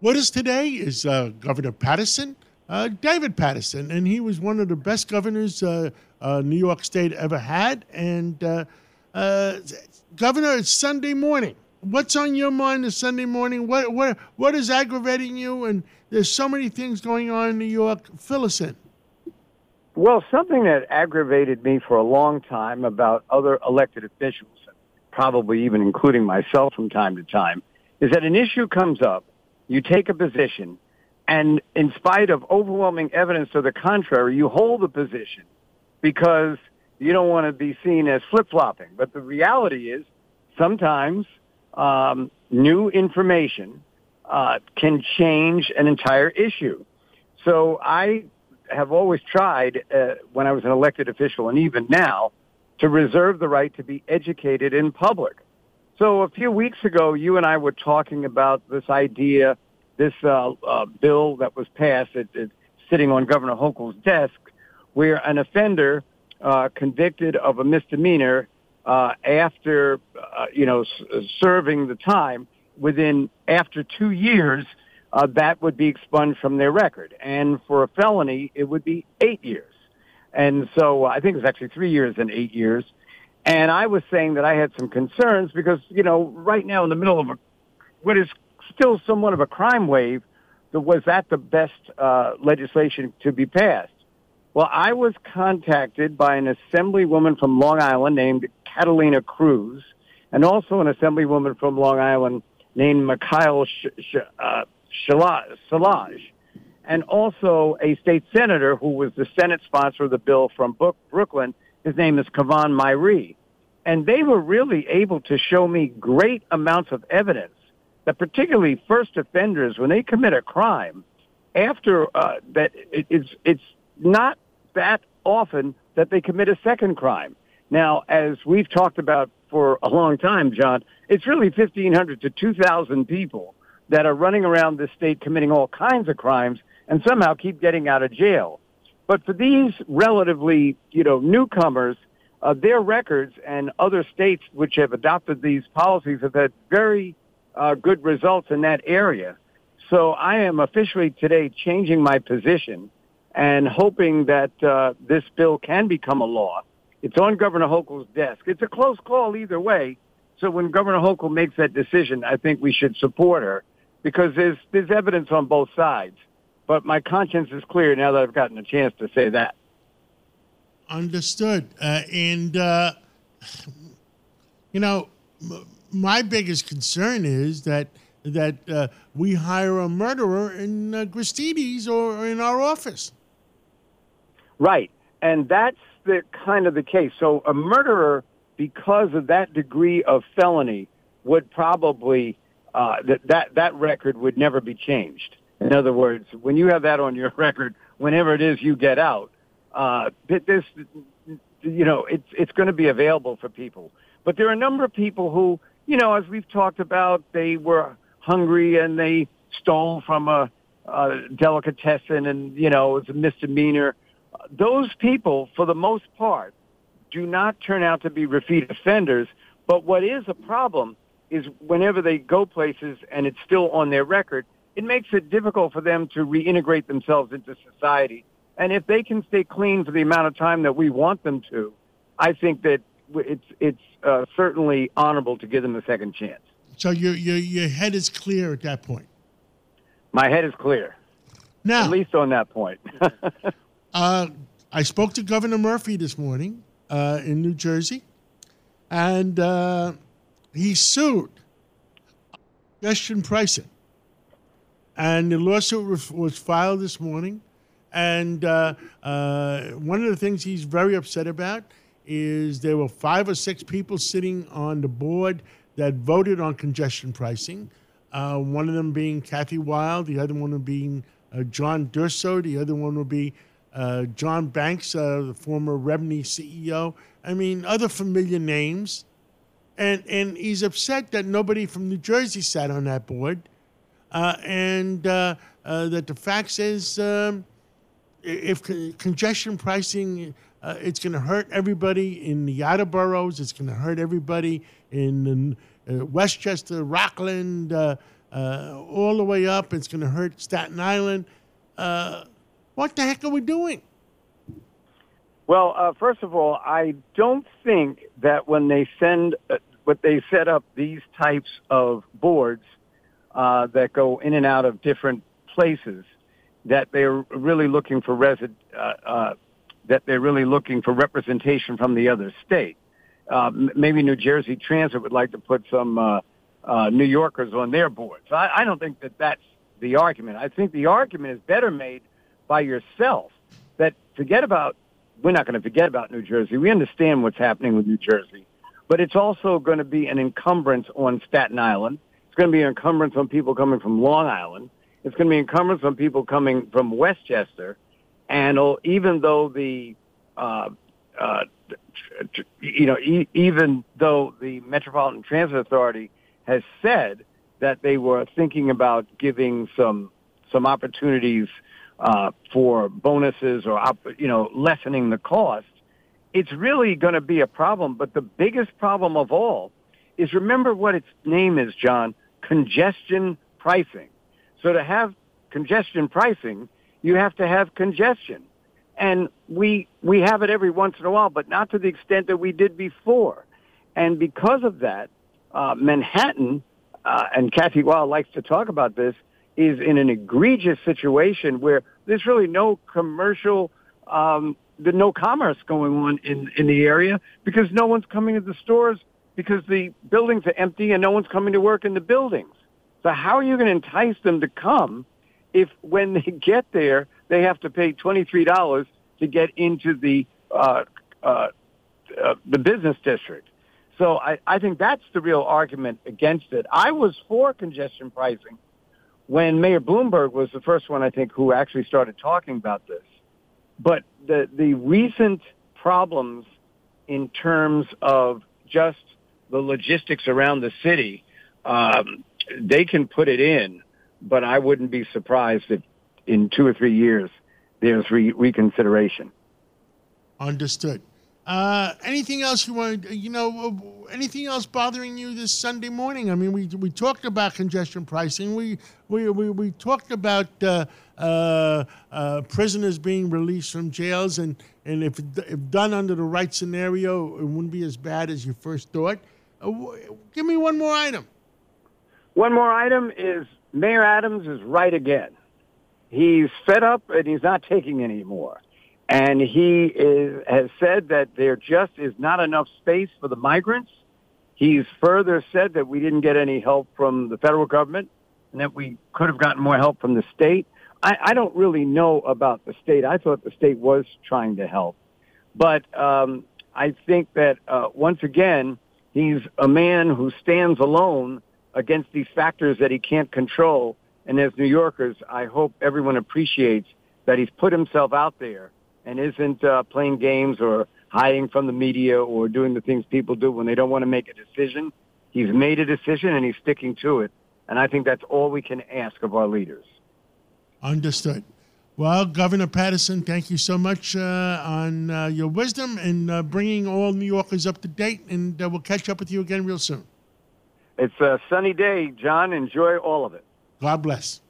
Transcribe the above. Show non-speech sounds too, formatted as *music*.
What is today is uh, Governor Paterson, uh, David Paterson, and he was one of the best governors uh, uh, New York State ever had. And uh, uh, Governor, it's Sunday morning. What's on your mind this Sunday morning? What what what is aggravating you? And there's so many things going on in New York. Fill us in. Well, something that aggravated me for a long time about other elected officials, probably even including myself from time to time, is that an issue comes up, you take a position, and in spite of overwhelming evidence to the contrary, you hold the position because you don't want to be seen as flip-flopping. But the reality is sometimes um, new information uh, can change an entire issue. So I have always tried, uh, when I was an elected official and even now, to reserve the right to be educated in public. So a few weeks ago, you and I were talking about this idea, this uh, uh, bill that was passed, it, it, sitting on Governor Hochul's desk, where an offender uh, convicted of a misdemeanor uh, after, uh, you know, s- serving the time within after two years uh, that would be expunged from their record. And for a felony, it would be eight years. And so I think it was actually three years and eight years. And I was saying that I had some concerns because, you know, right now in the middle of a, what is still somewhat of a crime wave, was that the best uh, legislation to be passed? Well, I was contacted by an assemblywoman from Long Island named Catalina Cruz, and also an assemblywoman from Long Island named Mikhail Sh- uh, Szilagyi, and also a state senator who was the Senate sponsor of the bill from Brooklyn. His name is Kavan Myrie. And they were really able to show me great amounts of evidence that particularly first offenders, when they commit a crime, after uh, that, it, it's, it's not that often that they commit a second crime. Now, as we've talked about for a long time, John, it's really 1,500 to 2,000 people that are running around the state committing all kinds of crimes and somehow keep getting out of jail. But for these relatively, you know, newcomers, uh, their records and other states which have adopted these policies have had very uh, good results in that area. So I am officially today changing my position and hoping that uh, this bill can become a law. It's on Governor Hochul's desk. It's a close call either way. So when Governor Hochul makes that decision, I think we should support her because there's there's evidence on both sides. But my conscience is clear now that I've gotten a chance to say that. Understood. Uh, and uh, *sighs* you know, m- my biggest concern is that that uh, we hire a murderer in uh, Gristedes or in our office. Right, and that's the kind of the case. So a murderer, because of that degree of felony, would probably uh, that that that record would never be changed. In other words, when you have that on your *laughs* record, whenever it is you get out, uh, this you know it's it's going to be available for people. But there are a number of people who, you know, as we've talked about, they were hungry and they stole from a, a delicatessen, and you know it's a misdemeanor. Those people, for the most part, do not turn out to be repeat offenders. But what is a problem is whenever they go places and it's still on their record, it makes it difficult for them to reintegrate themselves into society. And if they can stay clean for the amount of time that we want them to, I think that it's it's uh, certainly honorable to give them a second chance. So your your your head is clear at that point. My head is clear. Now, at least on that point. *laughs* uh, I spoke to Governor Murphy this morning uh, in New Jersey, and uh, he sued congestion pricing. And the lawsuit was filed this morning. And uh, uh, one of the things he's very upset about is there were five or six people sitting on the board that voted on congestion pricing. Uh, one of them being Kathy Wylde, the other one being uh, John Durso, the other one would be uh, John Banks, uh, the former REBNY CEO. I mean, other familiar names and and he's upset that nobody from New Jersey sat on that board, uh, and uh, that the fact is, um, if congestion pricing, uh, it's going to hurt everybody in the outer boroughs. It's going to hurt everybody in uh, Westchester, Rockland, uh, uh, all the way up. It's going to hurt Staten Island. Uh, what the heck are we doing? Well, uh, first of all, I don't think that when they send, what they set up these types of boards that go in and out of different places, that they're really looking for resid, uh, that they're really looking for representation from the other state. Uh, maybe New Jersey Transit would like to put some uh, uh, New Yorkers on their boards. I, I don't think that that's the argument. I think the argument is better made by yourself. That forget about we're not going to forget about New Jersey. We understand what's happening with New Jersey, but it's also going to be an encumbrance on Staten Island. It's going to be an encumbrance on people coming from Long Island. It's going to be an encumbrance on people coming from Westchester. And even though the, uh, uh, you know, e- even though the Metropolitan Transit Authority has said that they were thinking about giving some some opportunities uh, for bonuses or you know lessening the cost, it's really going to be a problem. But the biggest problem of all is remember what its name is, John: congestion pricing. So to have congestion pricing, you have to have congestion, and we we have it every once in a while, but not to the extent that we did before. And because of that, uh, Manhattan uh, and Kathy Wylde likes to talk about this is in an egregious situation where there's really no commercial, um, the no commerce going on in, in the area because no one's coming to the stores because the buildings are empty and no one's coming to work in the buildings. So how are you going to entice them to come if when they *laughs* get there, they have to pay $23 to get into the, uh, uh, uh, the business district? So I, I think that's the real argument against it. I was for congestion pricing when Mayor Bloomberg was the first one, I think, who actually started talking about this. But the, the recent problems in terms of just the logistics around the city, um, they can put it in, but I wouldn't be surprised if in two or three years there's re- reconsideration. Understood. Uh, anything else you want? You know, anything else bothering you this Sunday morning? I mean, we we talked about congestion pricing. We we we, we talked about uh, uh, uh prisoners being released from jails, and and if if done under the right scenario, it wouldn't be as bad as you first thought. Uh, give me one more item. One more item is Mayor Adams is right again. He's fed up and he's not taking anymore. And he is, has said that there just is not enough space for the migrants. He's further said that we didn't get any help from the federal government and that we could have gotten more help from the state. I, I don't really know about the state. I thought the state was trying to help. But um, I think that uh, once again, he's a man who stands alone against these factors that he can't control. And as New Yorkers, I hope everyone appreciates that he's put himself out there and isn't uh, playing games or hiding from the media or doing the things people do when they don't want to make a decision. He's made a decision and he's sticking to it. And I think that's all we can ask of our leaders. Understood. Well, Governor Paterson, thank you so much uh, on uh, your wisdom and uh, bringing all New Yorkers up to date. And uh, we'll catch up with you again real soon. It's a sunny day, John. Enjoy all of it. God bless.